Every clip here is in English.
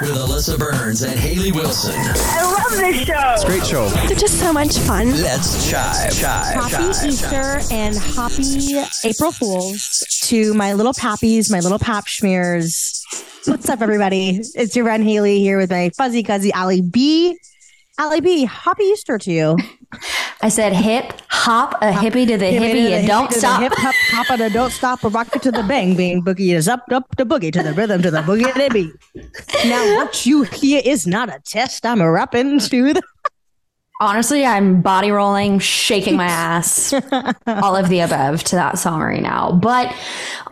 with Alyssa Burns and Hailey Wilson. I love this show. It's a great show. They're just so much fun. Let's chive. chive Happy chive, Easter chive. and happy April Fools to my little pappies, my little pap schmears. What's up, everybody? It's your friend Hailey here with my fuzzy cuzzy Allie B. Allie B, happy Easter to you. I said hip hop a hippie to the Hippie to hippie the and don't hippie stop. Hip hop, hop and a don't stop, or rock it to the bang bang boogie is up up the boogie to the rhythm to the boogie to the beat. Now what you hear is not a test. I'm rapping to the Honestly, I'm body rolling, shaking my ass, all of the above to that song right now. But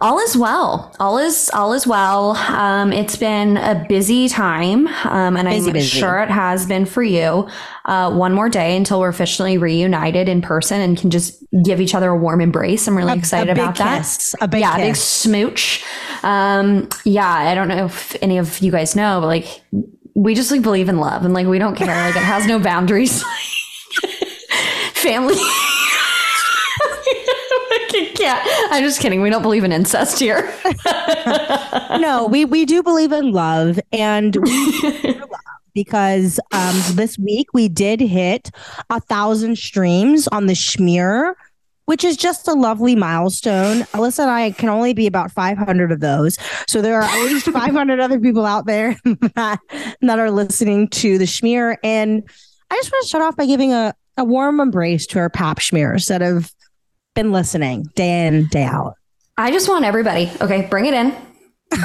all is well. All is all is well. Um, it's been a busy time, um, and Busy, I'm busy. sure it has been for you. Uh, one more day until we're officially reunited in person and can just give each other a warm embrace. I'm really excited a big about that. a big yeah, a big smooch. Um, yeah, I don't know if any of you guys know, but like we just like believe in love and like we don't care. Like it has no boundaries. Family. Can't. I'm just kidding. We don't believe in incest here. no, we we do believe in love, and love because um, this week we did hit a thousand streams on the Schmear, which is just a lovely milestone. Alyssa and I can only be about 500 of those, so there are at least 500 other people out there that that are listening to the Schmear, and I just want to start off by giving a a warm embrace to our pap schmears that have been listening day in day out. I just want everybody. Okay, bring it in.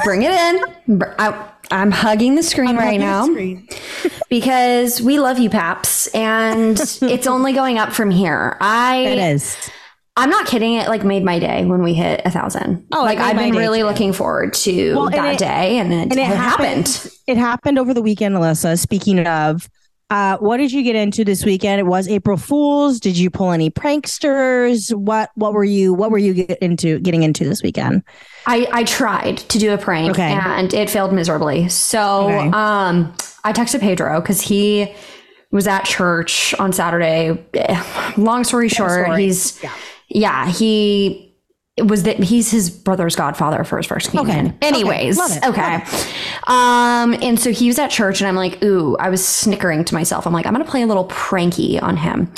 Bring it in. I, I'm hugging the screen right now because we love you, Paps, and it's only going up from here. I It is. I'm not kidding. It like made my day when we hit a thousand. Oh, like I've been really too. looking forward to Well, and that it- day, and it, and it it happened. happened. It happened over the weekend, Alyssa. Speaking of, uh, what did you get into this weekend? It was April Fools. Did you pull any pranksters? What what were you what were you get into getting into this weekend? I I tried to do a prank, Okay. and it failed miserably. So Okay. um, I texted Pedro because he was at church on Saturday. Eh, Long story short, story. he's Yeah. Yeah he. Was that he's his brother's godfather for his first communion. Okay. Anyways, it. okay. Um, and so he was at church, and I'm like, ooh, I was snickering to myself. I'm like, I'm gonna play a little pranky on him.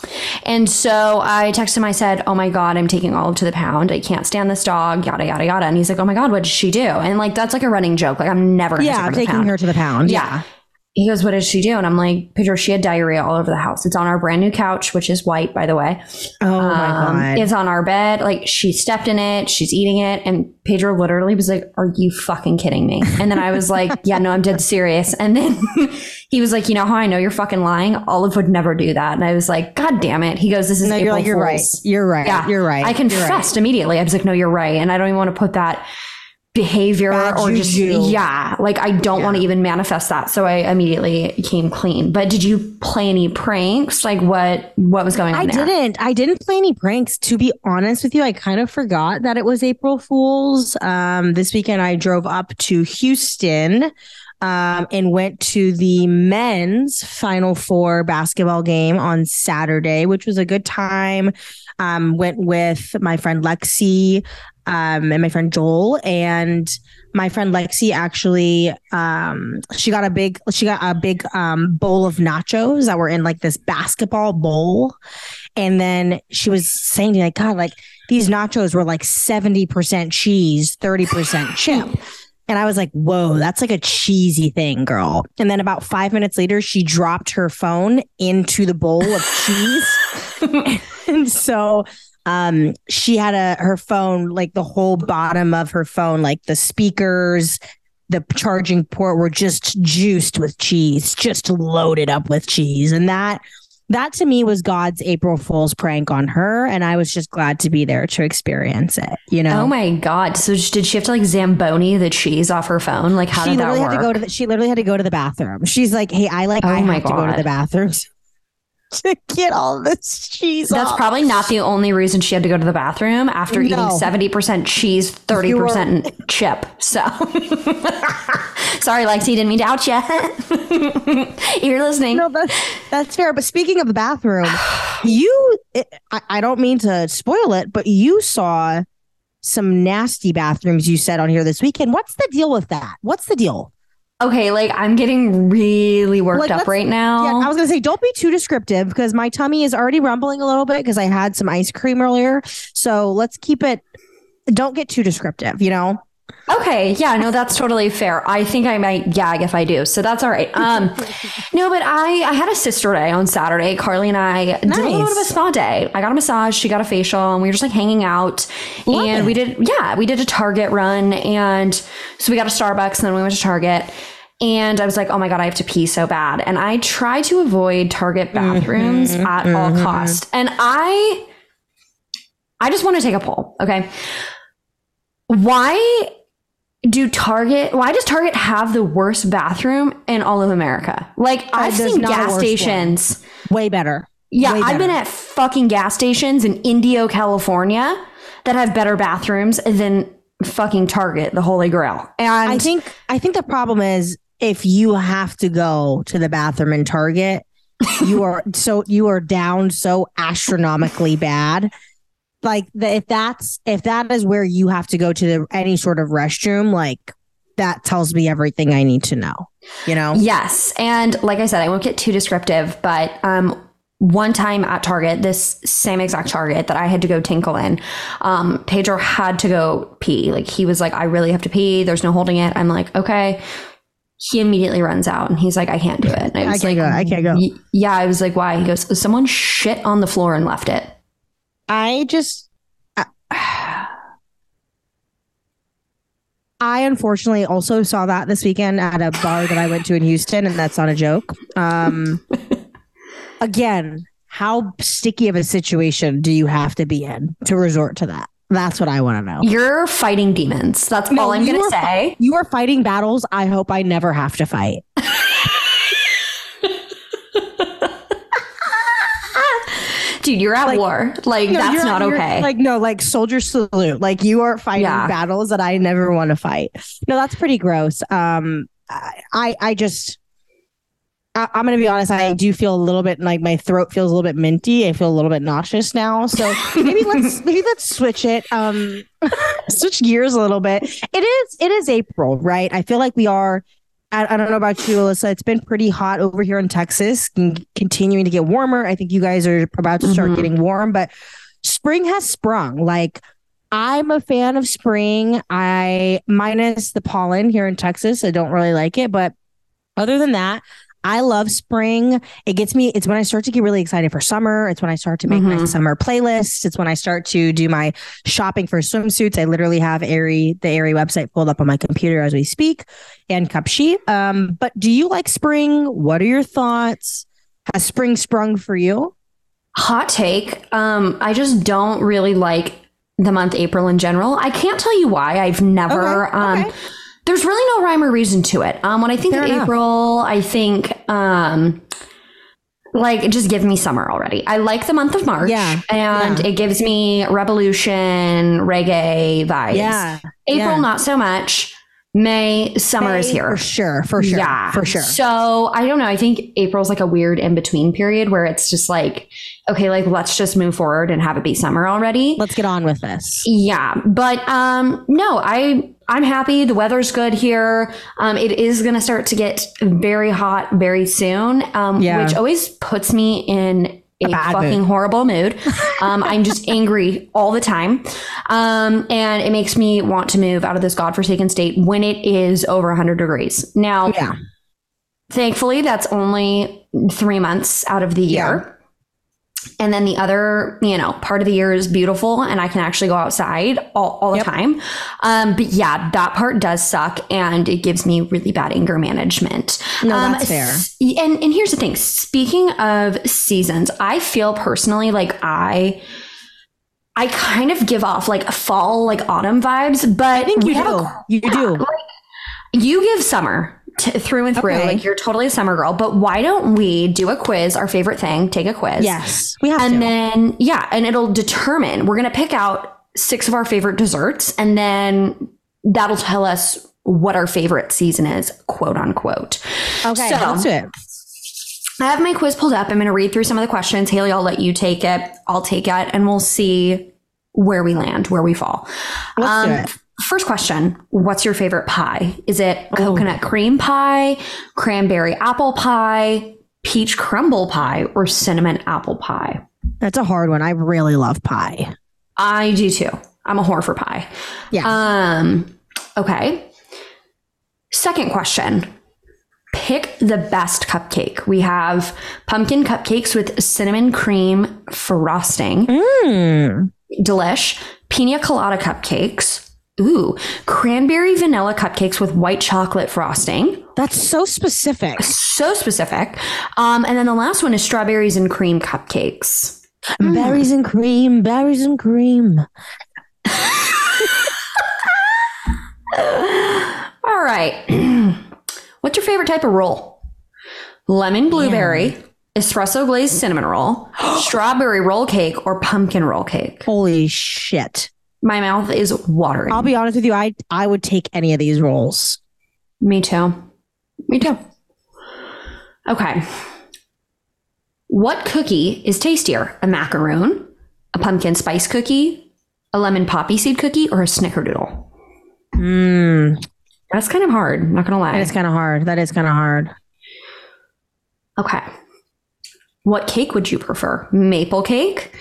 And so I texted him. I said, Oh my god, I'm taking Olive to the pound. I can't stand this dog. Yada yada yada. And he's like, Oh my god, what did she do? And like that's like a running joke. Like I'm never gonna take Yeah, her I'm the taking her to the pound. Yeah. He goes, What did she do? And I'm like, Pedro, she had diarrhea all over the house. It's on our brand new couch, which is white, by the way. Oh my Um, god. It's on our bed. Like she stepped in it. She's eating it. And Pedro literally was like, Are you fucking kidding me? And then I was like, Yeah, no, I'm dead serious. And then he was like, You know how I know you're fucking lying? Olive would never do that. And I was like, God damn it. He goes, This is no, April you're like you're right. You're right. Yeah, You're right. I You're right. confessed immediately. I was like, No, you're right. And I don't even want to put that behavior Bad or just yeah like i don't want to even manifest that so i immediately came clean but did you play any pranks like what what was going on I there didn't. I didn't play any pranks. To be honest with you, I kind of forgot that it was April Fools. Um, this weekend I drove up to Houston um, and went to the men's Final Four basketball game on Saturday, which was a good time. Um, went with my friend Lexie um, and my friend Joel and my friend Lexie actually um she got a big she got a big um bowl of nachos that were in like this basketball bowl and then she was saying to me like god like these nachos were like 70% cheese 30% chip and I was like, whoa, that's like a cheesy thing, girl. And then about five minutes later, she dropped her phone into the bowl of cheese. and so um she had a her phone like the whole bottom of her phone like the speakers the charging port were just juiced with cheese just loaded up with cheese. And that that to me was god's april fool's prank on her. And i was just glad to be there to experience it you know? Oh my god. So did she have to like zamboni the cheese off her phone? Like how she did that literally work had to go to the, she literally had to go to the bathroom. She's like hey i like Oh i my have to go to the bathroom to get all this cheese that's off. probably not the only reason she had to go to the bathroom after eating 70% cheese 30% chip so sorry lexie didn't mean to out you you're listening No, that's that's fair. But speaking of the bathroom, you it, I, I don't mean to spoil it, but you saw some nasty bathrooms you said on here this weekend. What's the deal with that? What's the deal? Okay, like I'm getting really worked Like, up right now. Yeah, I was gonna say, don't be too descriptive because my tummy is already rumbling a little bit because I had some ice cream earlier. So let's keep it. Don't get too descriptive. You know. Okay, yeah, no, that's totally fair. I think I might gag if I do, so that's all right. Um, no, but I I had a sister day on Saturday. Carly and I did a little bit of a spa day. I got a massage, she got a facial, and we were just like hanging out. Love and it. we did, yeah, we did a Target run, and so we got a Starbucks, and then we went to Target. And I was like, oh my God, I have to pee so bad. And I try to avoid Target bathrooms mm-hmm. at all mm-hmm. cost. And I I just want to take a poll, okay? Why do Target why does Target have the worst bathroom in all of America? Like I've seen gas worse one. stations. Way better. Yeah, Way I've been at fucking gas stations in Indio, California that have better bathrooms than fucking Target, the Holy Grail. And I think I think the problem is if you have to go to the bathroom in Target, you are so you are down so astronomically bad. Like the, if that's if that is where you have to go to the, any sort of restroom, like that tells me everything I need to know. You know? Yes. And like I said, I won't get too descriptive, but um, one time at Target, this same exact Target that I had to go tinkle in, um, Pedro had to go pee. Like he was like, I really have to pee. There's no holding it. I'm like, okay. He immediately runs out and he's like, I can't do it. And I was can't like, go. I can't go. Yeah. I was like, why? He goes, someone shit on the floor and left it. I just I, I unfortunately also saw that this weekend at a bar that I went to in Houston, and that's not a joke. Um, again, how sticky of a situation do you have to be in to resort to that? That's what I want to know. You're fighting demons. That's No, all I'm going to are fi- say. You are fighting battles I hope I never have to fight. Dude, you're at Like- war. Like, No, that's not okay. Like no, like soldier salute. Like you are fighting Yeah. battles that I never want to fight. No, that's pretty gross. Um, I I just I, I'm gonna be honest. I do feel a little bit like my throat feels a little bit minty. I feel a little bit nauseous now. So maybe let's maybe let's switch it. Um, switch gears a little bit. It is it is April, right? I feel like we are. I, I don't know about you, Alyssa. It's been pretty hot over here in Texas, and continuing to get warmer. I think you guys are about to start Mhm. getting warm, but spring has sprung. Like I'm a fan of spring. I minus the pollen here in Texas. I don't really like it, but other than that, I love spring. It gets me, it's when I start to get really excited for summer. It's when I start to make my Mhm. summer playlist. It's when I start to do my shopping for swimsuits. I literally have Aerie, the Aerie website pulled up on my computer as we speak and Cupshe. Um, but do you like spring? What are your thoughts? Has spring sprung for you? Hot take. Um, I just don't really like the month April in general. I can't tell you why. I've never. Okay, um, okay. There's really no rhyme or reason to it. Um, when I think Fair of enough. April, I think um, like just give me summer already. I like the month of March. Yeah, and yeah. it gives me revolution reggae vibes. Yeah. April yeah. not so much. May summer is here For sure. For sure. yeah, For sure. So I don't know. I think April's like a weird in between period where it's just like, okay, like let's just move forward and have it be summer already. Let's get on with this. Yeah, but um, no, I I'm happy. The weather's good here. Um, it is gonna start to get very hot very soon. Um, Yeah. which always puts me in. A, fucking mood. horrible mood. Um, I'm just angry all the time. Um, and it makes me want to move out of this godforsaken state when it is over 100 degrees. Now, Yeah. Thankfully, that's only three months out of the year. And then the other, you know, part of the year is beautiful and I can actually go outside all, all the Yep. time. Um, but yeah, that part does suck and it gives me really bad anger management. No, Um, that's fair. And, and here's the thing speaking of seasons, I feel personally like I. I kind of give off like fall, like autumn vibes, but I think you have a do. You do. you give summer t- through and through. Okay. Like you're totally a summer girl. But why don't we do a quiz? Our favorite thing, take a quiz. Yes. We have And to. then yeah, and it'll determine. We're gonna pick out six of our favorite desserts, and then that'll tell us what our favorite season is, quote unquote. okay. so- let's do it. I have my quiz pulled up. I'm going to read through some of the questions. Hailey, I'll let you take it. I'll take it, and we'll see where we land, where we fall. Let's do Um, it. First question What's your favorite pie? Is it coconut cream pie, cranberry apple pie, peach crumble pie, or cinnamon apple pie? That's a hard one. I really love pie. I do too. I'm a whore for pie. Yeah. Um, okay. Second question. Pick the best cupcake. We have pumpkin cupcakes with cinnamon cream frosting. Mm. Delish. Pina colada cupcakes. Ooh, cranberry vanilla cupcakes with white chocolate frosting. That's so specific. So specific. Um, and then the last one is strawberries and cream cupcakes. Berries and cream, berries and cream. All right. What's your favorite type of roll? Lemon blueberry, espresso glazed cinnamon roll, strawberry roll cake, or pumpkin roll cake? Holy shit. My mouth is watering. I'll be honest with you. I I would take any of these rolls. Me too. Me too. Okay. What cookie is tastier? A macaroon, a pumpkin spice cookie, a lemon poppy seed cookie, or a snickerdoodle? Mm. That's kind of hard, not gonna lie. That is kind of hard. That is kind of hard. Okay. What cake would you prefer? Maple cake,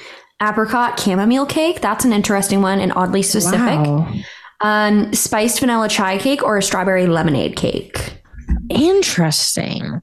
apricot chamomile cake. That's an interesting one and oddly specific. Wow. Um, spiced vanilla chai cake or a strawberry lemonade cake. Interesting.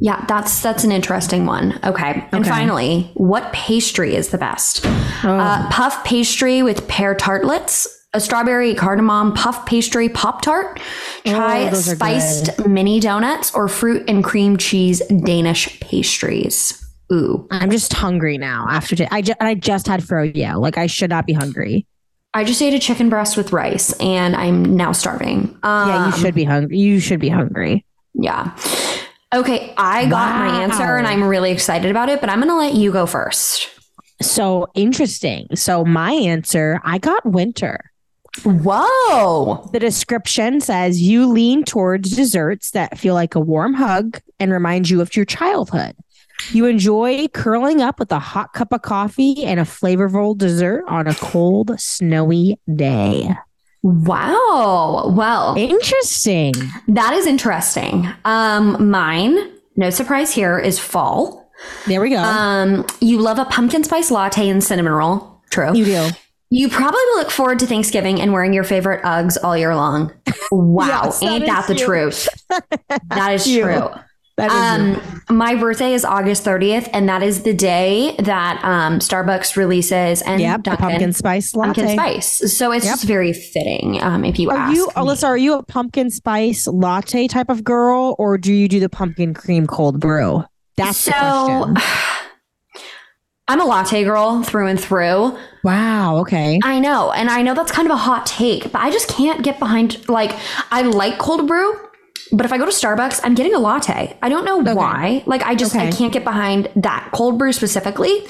Yeah, that's that's an interesting one. Okay. And finally, what pastry is the best? Oh. Uh, puff pastry with pear tartlets, a strawberry cardamom puff pastry pop tart, try Oh, spiced mini donuts, or fruit and cream cheese Danish pastries. Ooh, I'm just hungry now. After I, ju- I just had froyo. Like I should not be hungry. I just ate a chicken breast with rice, and I'm now starving. Um, Yeah, you should be hungry. You should be hungry. Yeah. Okay, I got my answer, and I'm really excited about it. But I'm gonna let you go first. So interesting. So my answer, I got winter. Whoa. The description says you lean towards desserts that feel like a warm hug and remind you of your childhood. You enjoy curling up with a hot cup of coffee and a flavorful dessert on a cold, snowy day. Wow. Well, Interesting. that is interesting. Um, mine, no surprise here, is fall. There we go. Um, you love a pumpkin spice latte and cinnamon roll. True. you do. You probably look forward to Thanksgiving and wearing your favorite Uggs all year long. Wow. Yes, that Ain't that the you. truth? That is you. true. Um, my birthday is August 30th, and that is the day that um, Starbucks releases and Yep, the pumpkin spice latte. pumpkin spice. So it's Yep. just very fitting. Um, if you Are ask you, me. Alyssa, are you a pumpkin spice latte type of girl or do you do the pumpkin cream cold brew? That's the so question. I'm a latte girl through and through. Wow. Okay. I know, and I know that's kind of a hot take, but I just can't get behind. Like, I like cold brew, but if I go to Starbucks, I'm getting a latte. I don't know why. Like, I just I can't get behind that cold brew specifically,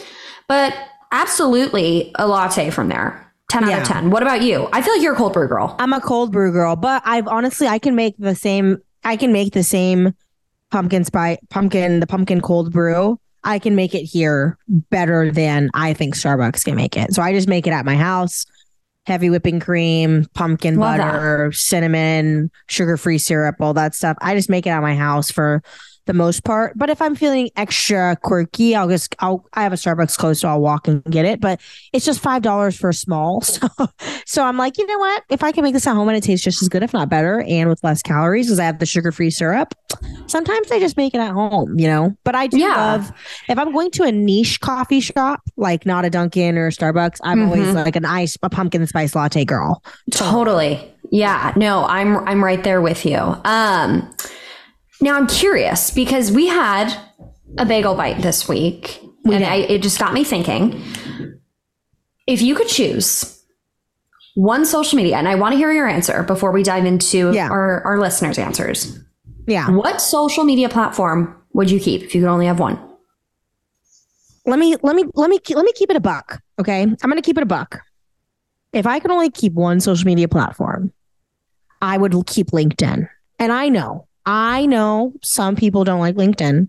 but absolutely a latte from there. 10 out of 10. What about you? I feel like you're a cold brew girl. I'm a cold brew girl, but I've honestly I can make the same I can make the same pumpkin spice pumpkin the pumpkin cold brew. I can make it here better than I think Starbucks can make it. So I just make it at my house. Heavy whipping cream, pumpkin Love that. butter, cinnamon, sugar-free syrup, all that stuff. I just make it at my house for the most part. But if I'm feeling extra quirky, I'll just I'll I have a Starbucks close, so I'll walk and get it. But it's just five dollars for a small. So so I'm like, you know what? If I can make this at home and it tastes just as good, if not better, and with less calories, because I have the sugar free syrup, sometimes I just make it at home, you know. But I do Yeah. love if I'm going to a niche coffee shop, like not a Dunkin' or Starbucks, I'm always Mhm. like an ice, a pumpkin spice latte girl. Totally. Yeah. No, I'm I'm right there with you. Um now I'm curious because we had a bagel bite this week. and. I, it just got me thinking. If you could choose one social media, and I want to hear your answer before we dive into Yeah. our, our listeners' answers. Yeah. What social media platform would you keep if you could only have one? let me let me let me let me keep it a buck. Okay, I'm gonna keep it a buck. If I could only keep one social media platform, I would keep LinkedIn. And I know, I know some people don't like LinkedIn.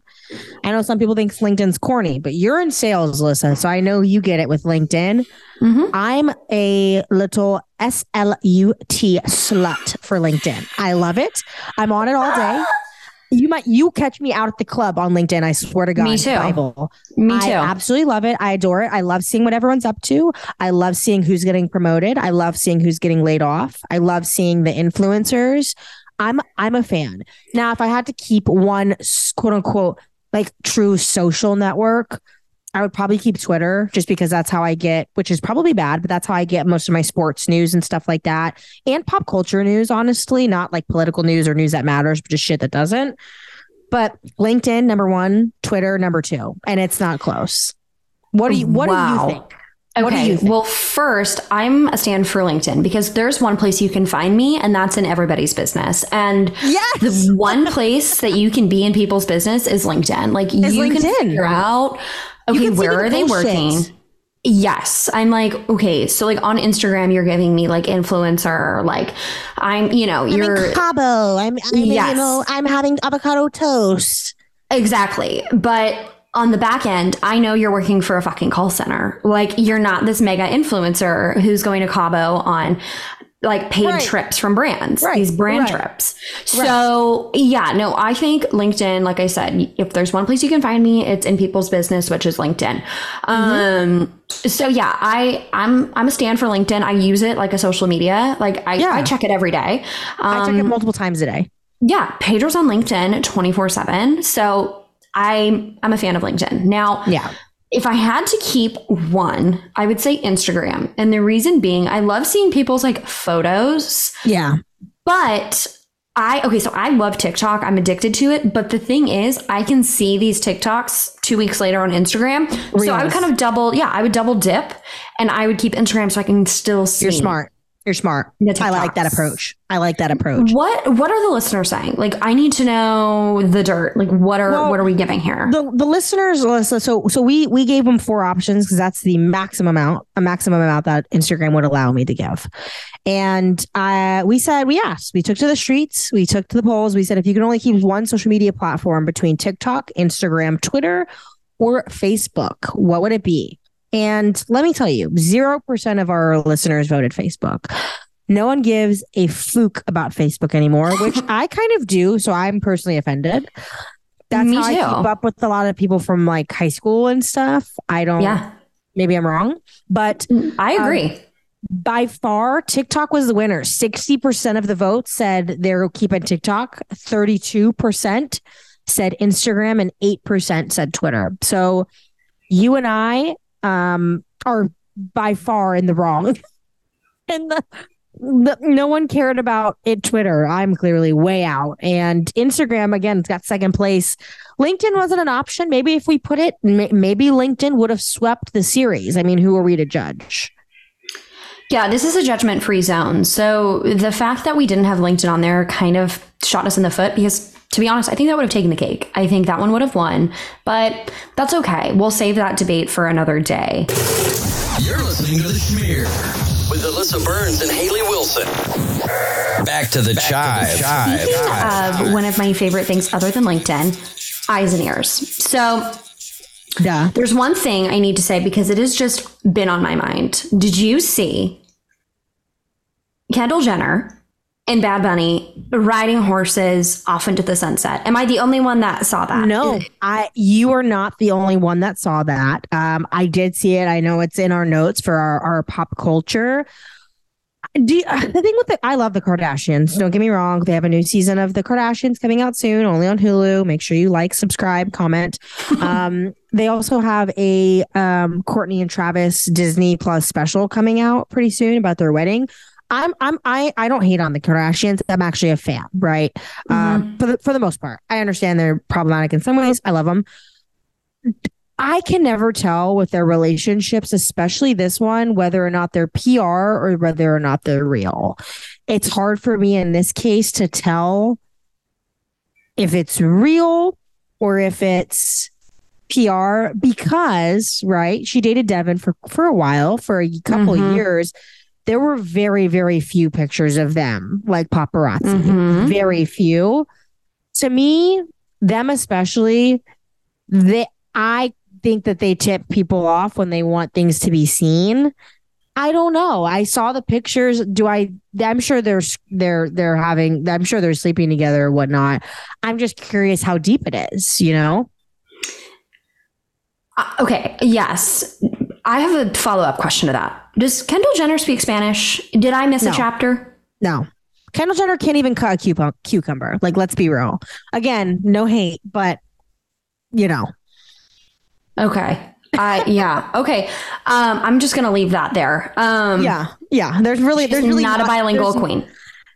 I know some people think LinkedIn's corny, but you're in sales, Alyssa. So I know you get it with LinkedIn. Mhm. I'm a little S L U T slut for LinkedIn. I love it. I'm on it all day. You might you catch me out at the club on LinkedIn. I swear to God. Me too. Bible. Me I too. absolutely love it. I adore it. I love seeing what everyone's up to. I love seeing who's getting promoted. I love seeing who's getting laid off. I love seeing the influencers. I'm I'm a fan. Now, if I had to keep one quote unquote like true social network, I would probably keep Twitter just because that's how I get, which is probably bad, but that's how I get most of my sports news and stuff like that. And pop culture news, honestly, not like political news or news that matters, but just shit that doesn't. But LinkedIn, number one, Twitter, number two. And it's not close. What do you what Wow. do you think? Okay. Well, first, I'm a stand for LinkedIn because there's one place you can find me, and that's in everybody's business. And Yes. the one place that you can be in people's business is LinkedIn. Like you LinkedIn. can figure out, okay, where the are they working? Yes. I'm like, okay, so like on Instagram, you're giving me like influencer, like I'm, you know, I'm you're Cabo. I'm, I'm Yes. you know, I'm having avocado toast. Exactly. But on the back end, I know you're working for a fucking call center. Like you're not this mega influencer who's going to Cabo on like paid Right. trips from brands, Right. these brand Right. trips. So yeah, no, I think LinkedIn, like I said, if there's one place you can find me, it's in people's business, which is LinkedIn. Mm-hmm. Um, so yeah, I, I'm, I'm a stand for LinkedIn. I use it like a social media. Like I, Yeah. I check it every day. I check Um, it multiple times a day. yeah, Pedro's on LinkedIn 24 7. So I, I'm a fan of LinkedIn. Now, Yeah. if I had to keep one, I would say Instagram. And the reason being, I love seeing people's like photos, Yeah. but I, okay, so I love TikTok. I'm addicted to it. But the thing is, I can see these TikToks two weeks later on Instagram. So I would kind of double, yeah, I would double dip and I would keep Instagram so I can still see. You're smart. You're smart. I like that approach. I like that approach. What what are the listeners saying? Like I need to know the dirt. Like what are Well, what are we giving here? The the listeners, Alyssa, so so we we gave them four options because that's the maximum amount, a maximum amount that Instagram would allow me to give. And uh, we said we asked, we took to the streets, we took to the polls. We said if you can only keep one social media platform between TikTok, Instagram, Twitter, or Facebook, what would it be? And let me tell you, 0% of our listeners voted Facebook. No one gives a fook about Facebook anymore, which I kind of do. So I'm personally offended. That's Me how I keep up with a lot of people from like high school and stuff. I don't, Yeah, maybe I'm wrong, but mm, I um, agree. by far, TikTok was the winner. 60% of the votes said they're keeping TikTok, 32% said Instagram, and 8% said Twitter. So you and I um, are by far in the wrong. and the, the, no one cared about it Twitter. I'm clearly way out. And Instagram, again, it's got second place. LinkedIn wasn't an option. Maybe if we put it, may- maybe LinkedIn would have swept the series. I mean, who are we to judge? Yeah, this is a judgment free zone. So the fact that we didn't have LinkedIn on there kind of shot us in the foot because to be honest, I think that would have taken the cake. I think that one would have won, but that's okay. We'll save that debate for another day. You're listening to The Schmear with Alyssa Burns and Hailey Wilson. Back to the chive. Speaking of one of my favorite things other than LinkedIn, eyes and ears. So Duh. There's one thing I need to say because it has just been on my mind. Did you see Kendall Jenner and Bad Bunny riding horses off into the sunset? Am I the only one that saw that? No, I you are not the only one that saw that. Um, I did see it. I know it's in our notes for our, our pop culture. Do you- the thing with the I love the Kardashians. Don't get me wrong. They have a new season of the Kardashians coming out soon, only on Hulu. Make sure you like, subscribe, comment. Um, they also have a um Kourtney and Travis Disney Plus special coming out pretty soon about their wedding. I'm I'm I I don't hate on the Kardashians. I'm actually a fan, right? Um, for the for the most part, I understand they're problematic in some ways. I love them. I can never tell with their relationships, especially this one, whether or not they're PR or whether or not they're real. It's hard for me in this case to tell if it's real or if it's PR because, right? She dated Devin for for a while, for a couple Mhm. of years. There were very, very few pictures of them, like paparazzi. Mhm. Very few. to me, them especially, they I think that they tip people off when they want things to be seen. I don't know. I saw the pictures. Do I? I'm sure they're they're they're having. I'm sure they're sleeping together or whatnot. I'm just curious how deep it is. You know. Uh, okay. Yes. I have a follow up question to that. Does Kendall Jenner speak Spanish? Did I miss No. a chapter? No. Kendall Jenner can't even cut a cucumber. Like, let's be real. Again, no hate, but you know, Okay. I yeah. Okay. Um, I'm just gonna leave that there. Um, yeah, yeah. There's really, there's really not a bilingual there's, queen.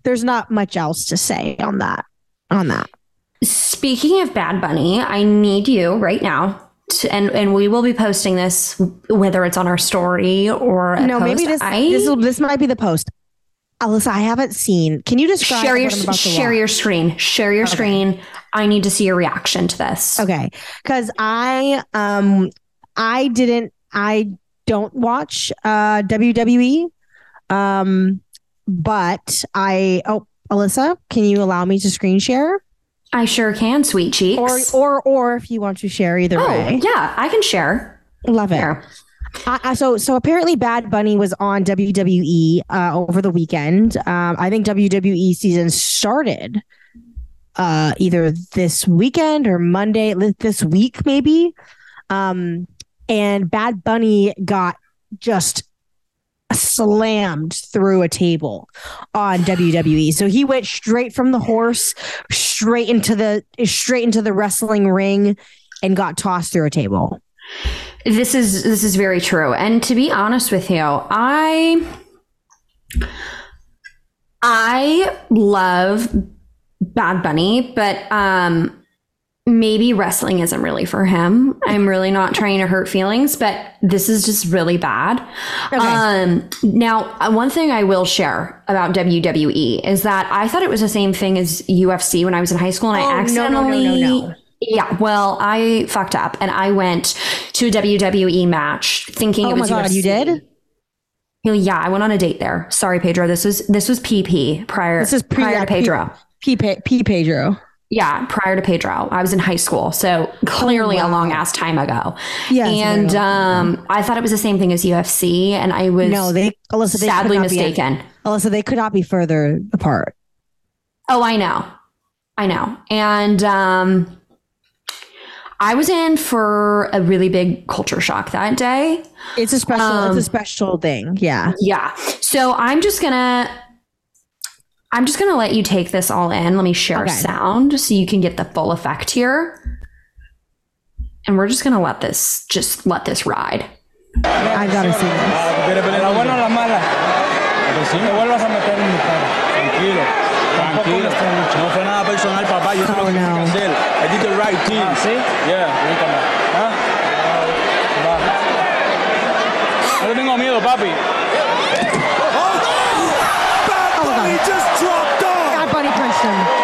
There's not much else to say on that. On that. Speaking of Bad Bunny, I need you right now. To, and and we will be posting this whether it's on our story or a no, maybe this I, this will this might be the post. Alyssa, I haven't seen. Can you describe share your I'm about to share your screen. Share your Okay. screen. I need to see your reaction to this. Okay, because I um I didn't I don't watch uh WWE, um, but I oh Alyssa, can you allow me to screen share I sure can, sweet cheeks. or or or if you want to share either oh way, yeah, I can share. love it. I- so so apparently Bad Bunny was on WWE uh, over the weekend. Um, I think WWE season started uh, either this weekend or Monday this week maybe. Um, and Bad Bunny got just slammed through a table on WWE. So he went straight from the horse straight into the straight into the wrestling ring and got tossed through a table. This is this is very true. And to be honest with you, I I love Bad Bunny, but um maybe wrestling isn't really for him. I'm really not trying to hurt feelings, but this is just really bad. Okay. Um now uh, one thing I will share about WWE is that I thought it was the same thing as UFC when I was in high school and Oh, I no, no, no, no, no. yeah, well, I fucked up and I went to a WWE match thinking Oh it was Oh my god, UFC. you did? Yeah, I went on a date there. Sorry, Pedro. This was this was PP prior. This is pre- prior to Pedro. P, P, P Pedro. Yeah, prior to Pedro. I was in high school, so clearly Oh, wow. a long ass time ago. Yeah, it's a very and um, I thought it was the same thing as UFC, and I was No, they Alyssa, they sadly not be- mistaken. Alyssa, they could not be further apart. Oh, I know. I know. And um I was in for a really big culture shock that day. It's a special. Um, it's a special thing. Yeah. Yeah. So I'm just gonna I'm just gonna let you take this all in. Let me share Okay. sound so you can get the full effect here. And we're just gonna let this just let this ride. I gotta see this. La buena o la mala. Si me vuelvas a meter en mi cara. Tranquilo. Tranquilo. No fue nada personal, papá. Yo sé lo Oh, que tengo no. que hacer. I did the right thing. Ah, ¿Sí? Yeah. ¿Ah? Va. No le tengo miedo, papi. Oh my god. just dropped off. Bad Bunny punched him.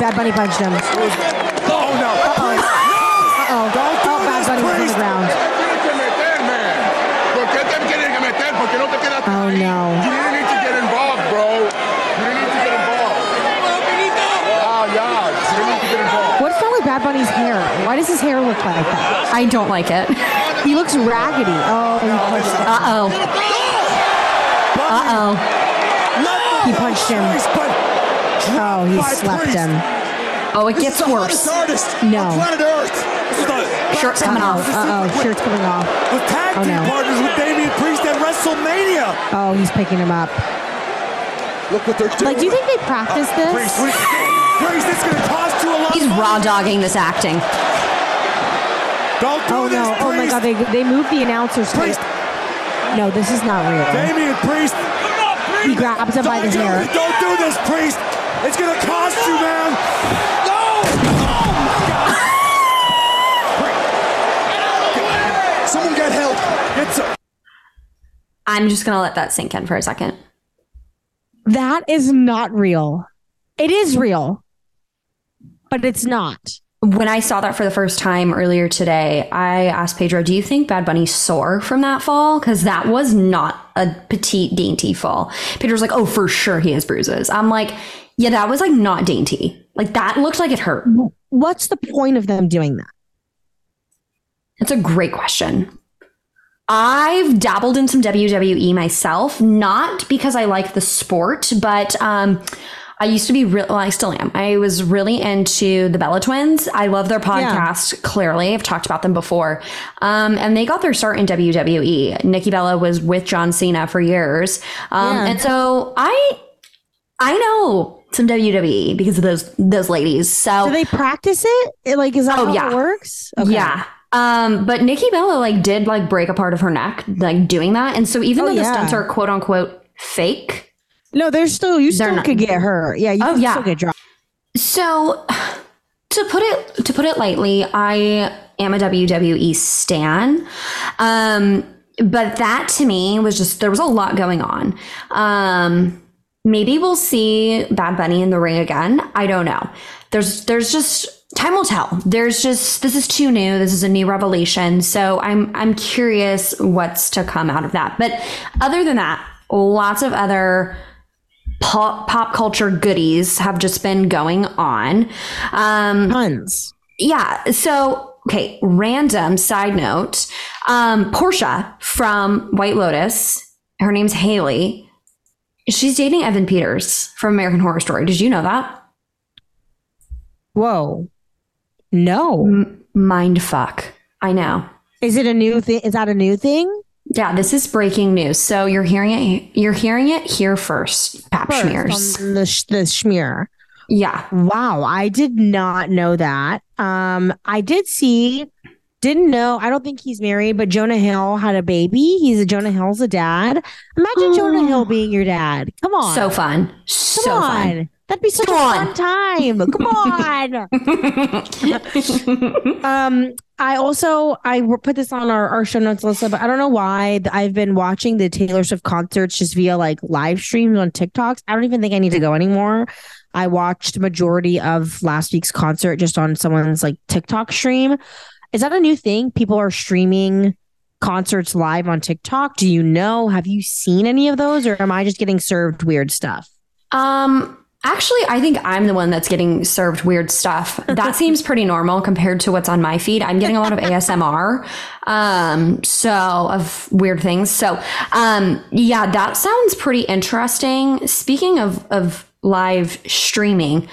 Bad Bunny punched him. Oh no. Uh oh. Oh, Bad Bunny was on the ground. ¿Por qué te quieren que meter? ¿Por qué no te quedas Oh no. You didn't need to get involved, bro. You didn't need to get involved. Yeah. You didn't need to get involved. What's wrong with Bad Bunny's hair? Why does his hair look like that? I don't like it. He looks raggedy. Oh, he punched him. Uh oh. Uh oh. He punched him. Oh, he slapped Priest. him. Oh, it gets worse. No. on planet Earth. This is the Shirt's coming Uh off. oh. Uh oh. Shirt's coming off. with tag Oh, team no. partners with Damian Priest at WrestleMania. Oh, he's picking him up. Look what they're doing. Like, do you think they practiced this? Priest, Priest, it's gonna cost you a lot. He's raw dogging this acting. Don't do Oh this, no! Oh my god! They they moved the announcers. to- Priest. No, this is not real. Damian Priest. He grabs him by the Don't do- hair. Don't do this, Priest. It's gonna cost you, man. No! Oh my God! Someone get help. It's a- I'm just gonna let that sink in for a second. That is not real. It is real, but it's not. When I saw that for the first time earlier today, I asked Pedro, "Do you think Bad Bunny sore from that fall? Because that was not a petite, dainty fall." Pedro's like, "Oh, for sure he has bruises." I'm like, Yeah, that was like not dainty. Like that looked like it hurt. What's the point of them doing that? That's a great question. I've dabbled in some WWE myself, not because I like the sport, but um, I used to be real. Well, I still am. I was really into the Bella Twins. I love their podcast. Clearly, I've talked about them before, um, and they got their start in WWE. Nikki Bella was with John Cena for years, um, Yeah. and so I, I know some WWE because of those those ladies. So Do they practice it? It, Like, is that Oh, how yeah. it works? Okay. yeah. Um, but Nikki Bella like did like break a part of her neck, like doing that. And so even Oh, though the stunts are quote unquote fake, No, there's still you still not- could get hurt. Yeah, you Oh, yeah. still get dropped. So to put it to put it lightly, I am a WWE stan. Um, but that to me was just there was a lot going on. Um, maybe we'll see Bad Bunny in the ring again. I don't know. There's there's just time will tell. There's just this is too new. This is a new revelation. So I'm I'm curious what's to come out of that. But other than that, lots of other pop, pop culture goodies have just been going on. Um, Tons. yeah. So, okay, random side note. Um, Portia from White Lotus, her name's Haley. She's dating Evan Peters from American Horror Story. Did you know that? Whoa. No. M- mind fuck. I know. Is it a new thing? Is that a new thing? Yeah, this is breaking news. So you're hearing it. You're hearing it here first. Pap First, the sh- the schmear. Yeah. Wow, I did not know that. Um, I did see, didn't know. I don't think he's married, but Jonah Hill had a baby. He's a Jonah Hill's a dad. Imagine Jonah Hill being your dad. Come on, So fun. come So on. fun. That'd be such Come a on. fun time. Come on. um, I also I put this on our, our show notes, Alyssa, but I don't know why I've been watching the Taylor Swift concerts just via like live streams on TikToks. I don't even think I need to go anymore. I watched majority of last week's concert just on someone's like TikTok stream. Is that a new thing? People are streaming concerts live on TikTok. Do you know? Have you seen any of those, or am I just getting served weird stuff? Um, actually, I think I'm the one that's getting served weird stuff. That seems pretty normal compared to what's on my feed. I'm getting a lot of ASMR, um, so of weird things. So, um, yeah, that sounds pretty interesting. Speaking of of live streaming,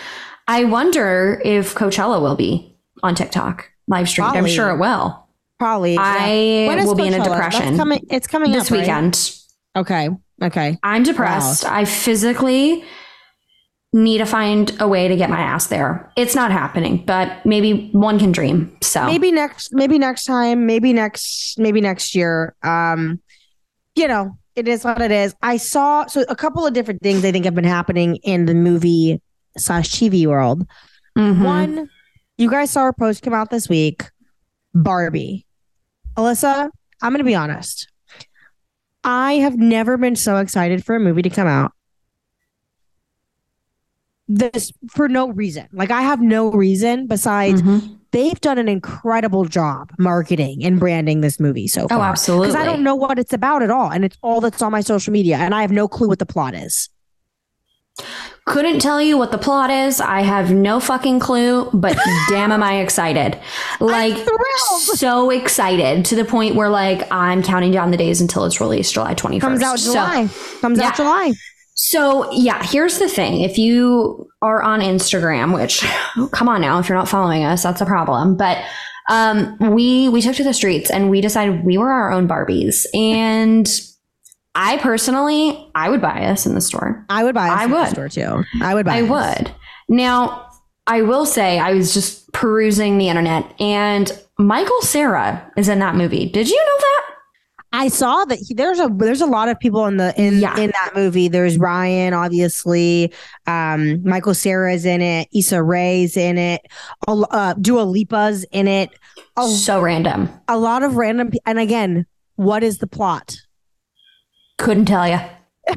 I wonder if Coachella will be on TikTok live streamed. I'm sure it will Probably. I will be in a depression That's coming, it's coming this up, right? weekend. Okay. Okay. I'm depressed. I physically need to find a way to get my ass there. It's not happening, but maybe one can dream. So Maybe next. Maybe next time. Maybe next. Maybe next year. Um, you know, it is what it is. I saw so a couple of different things I think have been happening in the movie slash TV world. Mhm. One, you guys saw our post come out this week. Barbie. Alyssa, I'm going to be honest. I have never been so excited for a movie to come out. This for no reason. Like I have no reason besides Mhm. they've done an incredible job marketing and branding this movie so far. Oh, absolutely. Because I don't know what it's about at all. And it's all that's on my social media. And I have no clue what the plot is. Couldn't tell you what the plot is. I have no fucking clue, but damn am I excited. Like so excited to the point where like I'm counting down the days until it's released July 21st. Comes out So- July. Comes Yeah. out July. So yeah, here's the thing. If you are on Instagram, which come on now, if you're not following us, that's a problem. But um, we we took to the streets and we decided we were our own Barbies. And I personally, I would buy us in the store. I would buy. I I would would. store too. I would buy. I us. would. Now, I will say I was just perusing the internet and Michael Cera is in that movie. Did you know that? I saw that he, there's a there's a lot of people in the in Yeah. in that movie. There's Ryan, obviously. Um, Michael Cera's in it. Issa Rae's in it. Uh, Dua Lipa's in it. A, So random. a lot of random. And again, what is the plot? Couldn't tell you.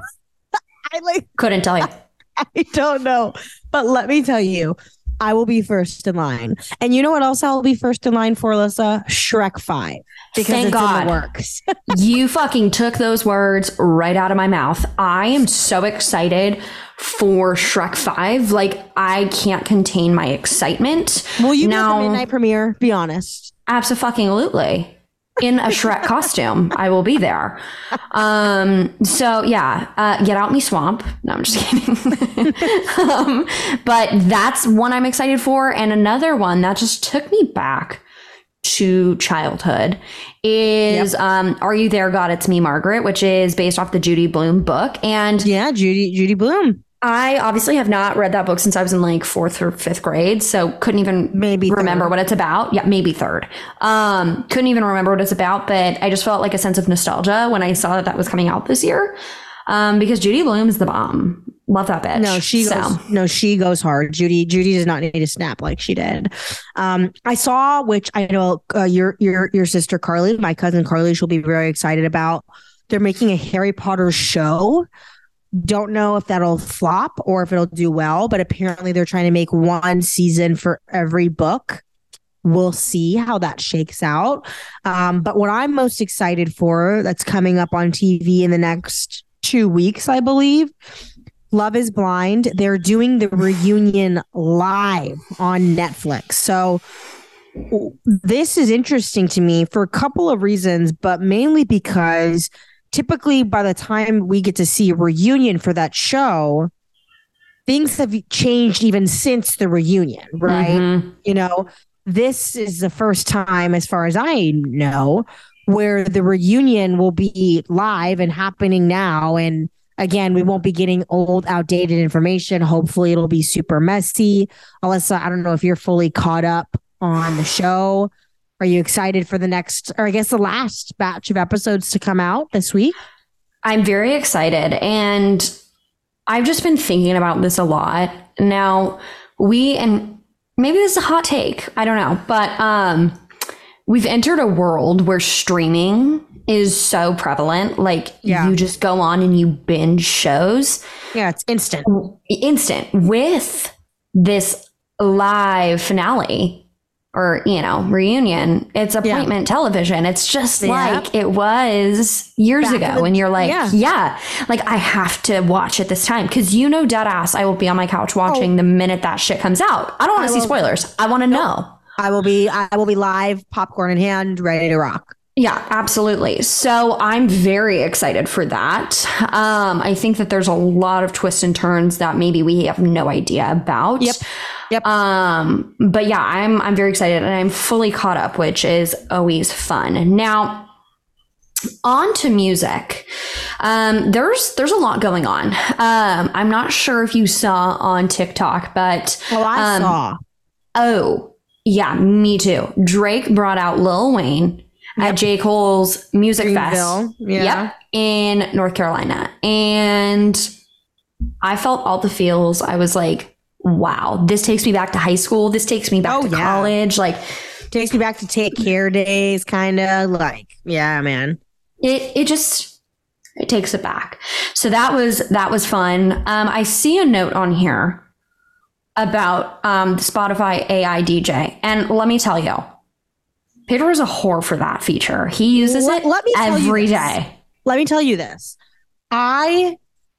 I like. Couldn't tell you. I don't know. But let me tell you, I will be first in line. And you know what else I'll be first in line for, Alyssa? Shrek 5. Because Thank it's God. in the works. you fucking took those words right out of my mouth. I am so excited for Shrek 5. Like, I can't contain my excitement. will you now, be the midnight premiere? Be honest. Absolutely. In a Shrek costume, I will be there. Um, so yeah, uh, get out me swamp. No, I'm just kidding. um, but that's one I'm excited for, and another one that just took me back to childhood is um, "Are You There, God? It's Me, Margaret," which is based off the Judy Blume book, and Yeah, Judy Judy Blume. I obviously have not read that book since I was in like fourth or fifth grade, so couldn't even Maybe remember third. what it's about. Yeah, maybe third. Um, couldn't even remember what it's about, but I just felt like a sense of nostalgia when I saw that that was coming out this year. Um, because Judy Blume is the bomb. Love that bitch. No, she So, goes. No, she goes hard. Judy. Judy does not need to snap like she did. Um, I saw, which I know uh, your your your sister Carly, my cousin Carly, she'll be very excited about. They're making a Harry Potter show. Don't know if that'll flop or if it'll do well, but apparently they're trying to make one season for every book. We'll see how that shakes out. Um, but what I'm most excited for that's coming up on TV in the next two weeks, I believe, Love is Blind. They're doing the reunion live on Netflix. So this is interesting to me for a couple of reasons, but mainly because typically by the time we get to see a reunion for that show, things have changed even since the reunion, right? Mhm. You know, this is the first time, as far as I know, where the reunion will be live and happening now. And again, we won't be getting old, outdated information. Hopefully, it'll be super messy. Alyssa, I don't know if you're fully caught up on the show. Are you excited for the next, or I guess the last batch of episodes to come out this week? I'm very excited. And I've just been thinking about this a lot. Now, we, and maybe this is a hot take, I don't know, but um, we've entered a world where streaming is so prevalent. Like, Yeah. you just go on and you binge shows Yeah, it's instant. instant with this live finale or you know reunion it's appointment television it's just Yep. like it was years Back ago the- when you're like yeah. yeah. like i have to watch it this time because you know dead ass i will be on my couch oh. watching the minute that shit comes out i don't want Oh. To see spoilers i want to know I will be, I will be live, popcorn in hand, ready to rock. Yeah, absolutely. So I'm very excited for that. Um, I think that there's a lot of twists and turns that maybe we have no idea about. Yep. Yep. Um, but yeah, I'm I'm very excited and I'm fully caught up, which is always fun. Now, on to music. Um, there's there's a lot going on. Um, I'm not sure if you saw on TikTok, but Oh, I um, saw. Oh, yeah, me too. Drake brought out Lil Wayne at J. Cole's Music Dreamville, Fest. yeah. Yep, in North Carolina. And I felt all the feels. I was like, wow, this takes me back to high school. This takes me back Oh, to yeah. college. Like, Takes me back to take care days, kind of like, yeah, man. it it just it takes it back. So that was that was fun. Um, I see a note on here about um, the Spotify AI DJ, and let me tell you, Pedro is a whore for that feature. He uses Let- it let me every day. Let me tell you this. I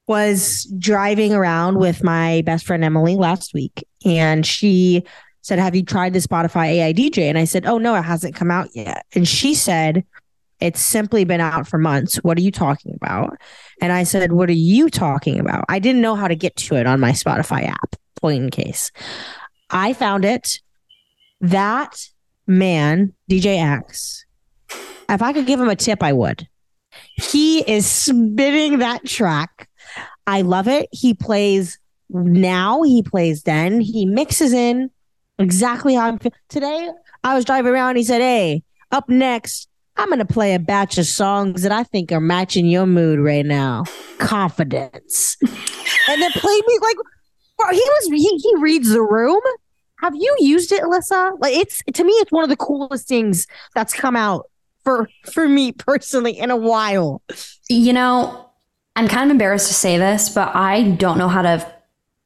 was driving around with my best friend Emily last week, and she said, Have you tried the Spotify AI DJ? And I said, Oh, no, it hasn't come out yet. And she said, It's simply been out for months. What are you talking about? And I said, What are you talking about? I didn't know how to get to it on my Spotify app, point in case. I found it. That man, DJ X, if I could give him a tip, I would. He is spinning that track. I love it. He plays now, he plays then. He mixes in exactly how I'm fe- today. I was driving around. He said, Hey, up next, I'm going to play a batch of songs that I think are matching your mood right now. Confidence. and then played me like, he was, he, he reads the room. Have you used it, Alyssa? Like it's to me, it's one of the coolest things that's come out for for me personally in a while. You know, I'm kind of embarrassed to say this, but I don't know how to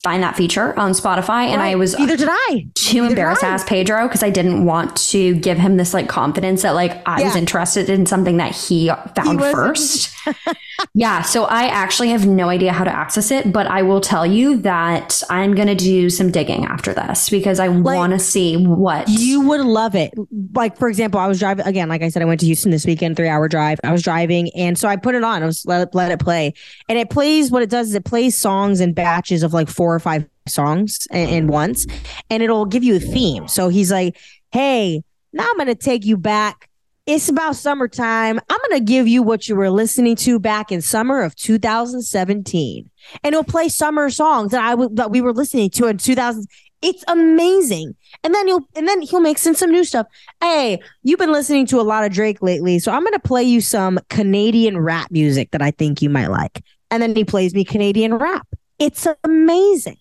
find that feature on Spotify, and I was either did I. too Neither embarrassed to I. ask Pedro because I didn't want to give him this like confidence that like I was interested in something that he found wasn't. first. yeah, so I actually have no idea how to access it, but I will tell you that I'm gonna do some digging after this because I want to see what You would love it. Like, for example, I was driving again, like I said, I went to Houston this weekend, three hour drive. I was driving and so I put it on. I was let it let it play. And it plays what it does is it plays songs in batches of like four or five songs in, in once, and it'll give you a theme. So he's like, Hey, now I'm gonna take you back. It's about summertime. I'm gonna give you what you were listening to back in summer of 2017. And it'll play summer songs that I w- that we were listening to in 2000. It's amazing. And then he'll and then he'll mix in some new stuff. Hey, you've been listening to a lot of Drake lately, so I'm gonna play you some Canadian rap music that I think you might like. And then he plays me Canadian rap. It's amazing.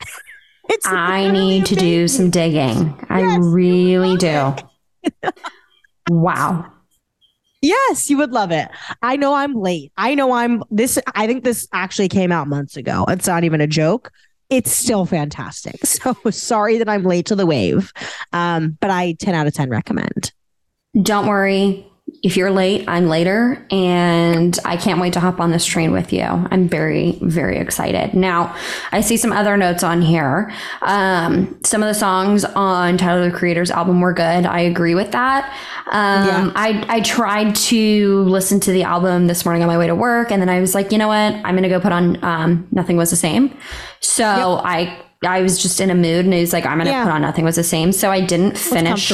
it's I literally need to do some digging. I Yes, you really do. wow. Yes, you would love it. I know I'm late. I know I'm this. I think this actually came out months ago. It's not even a joke. It's still fantastic. So sorry that I'm late to the wave. Um, but I 10 out of 10 recommend. Don't worry. If you're late, I'm later, and I can't wait to hop on this train with you. I'm very, very excited. Now, I see some other notes on here. Um, some of the songs on Tyler the Creator's album were good. I agree with that. Um, Yeah. I I tried to listen to the album this morning on my way to work, and then I was like, you know what? I'm gonna go put on um, Nothing Was the Same. So I I was just in a mood, and it was like, I'm gonna Yeah. put on Nothing Was the Same. So I didn't finish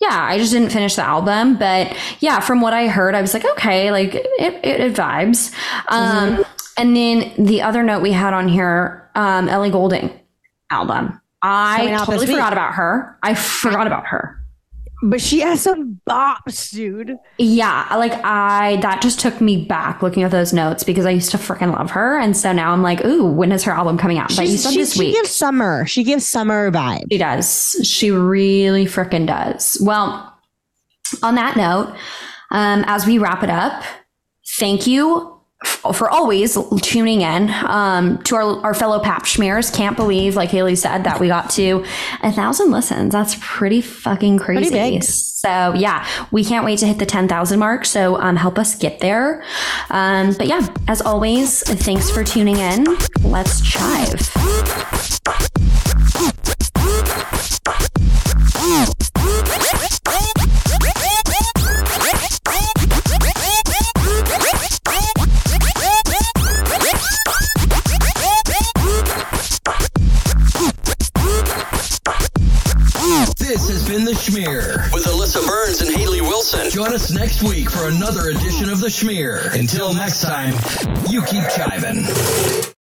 yeah, I just didn't finish the album, but yeah, from what I heard, I was like, okay, like it, it, it vibes. Um, And then the other note we had on here, um, Ellie Goulding album. I Coming out this totally forgot about her. I forgot about her. But she has some bops, dude. Yeah, like I that just took me back looking at those notes because I used to freaking love her, and so now I'm like, ooh, when is her album coming out? But you She's- said she, this she week. gives summer. She gives summer vibes. She does. She really freaking does. Well, on that note, um, as we wrap it up, thank you for always tuning in um, to our, our fellow pap schmears. Can't believe, like Hailey said, that we got to a thousand listens. That's pretty fucking crazy. big. So yeah, we can't wait to hit the 10,000 mark. So um, help us get there. Um, but yeah, as always, thanks for tuning in. Let's chive. Schmear with Alyssa Burns and Hailey Wilson. Join us next week for another edition of The Schmear. Until next time, you keep chiving.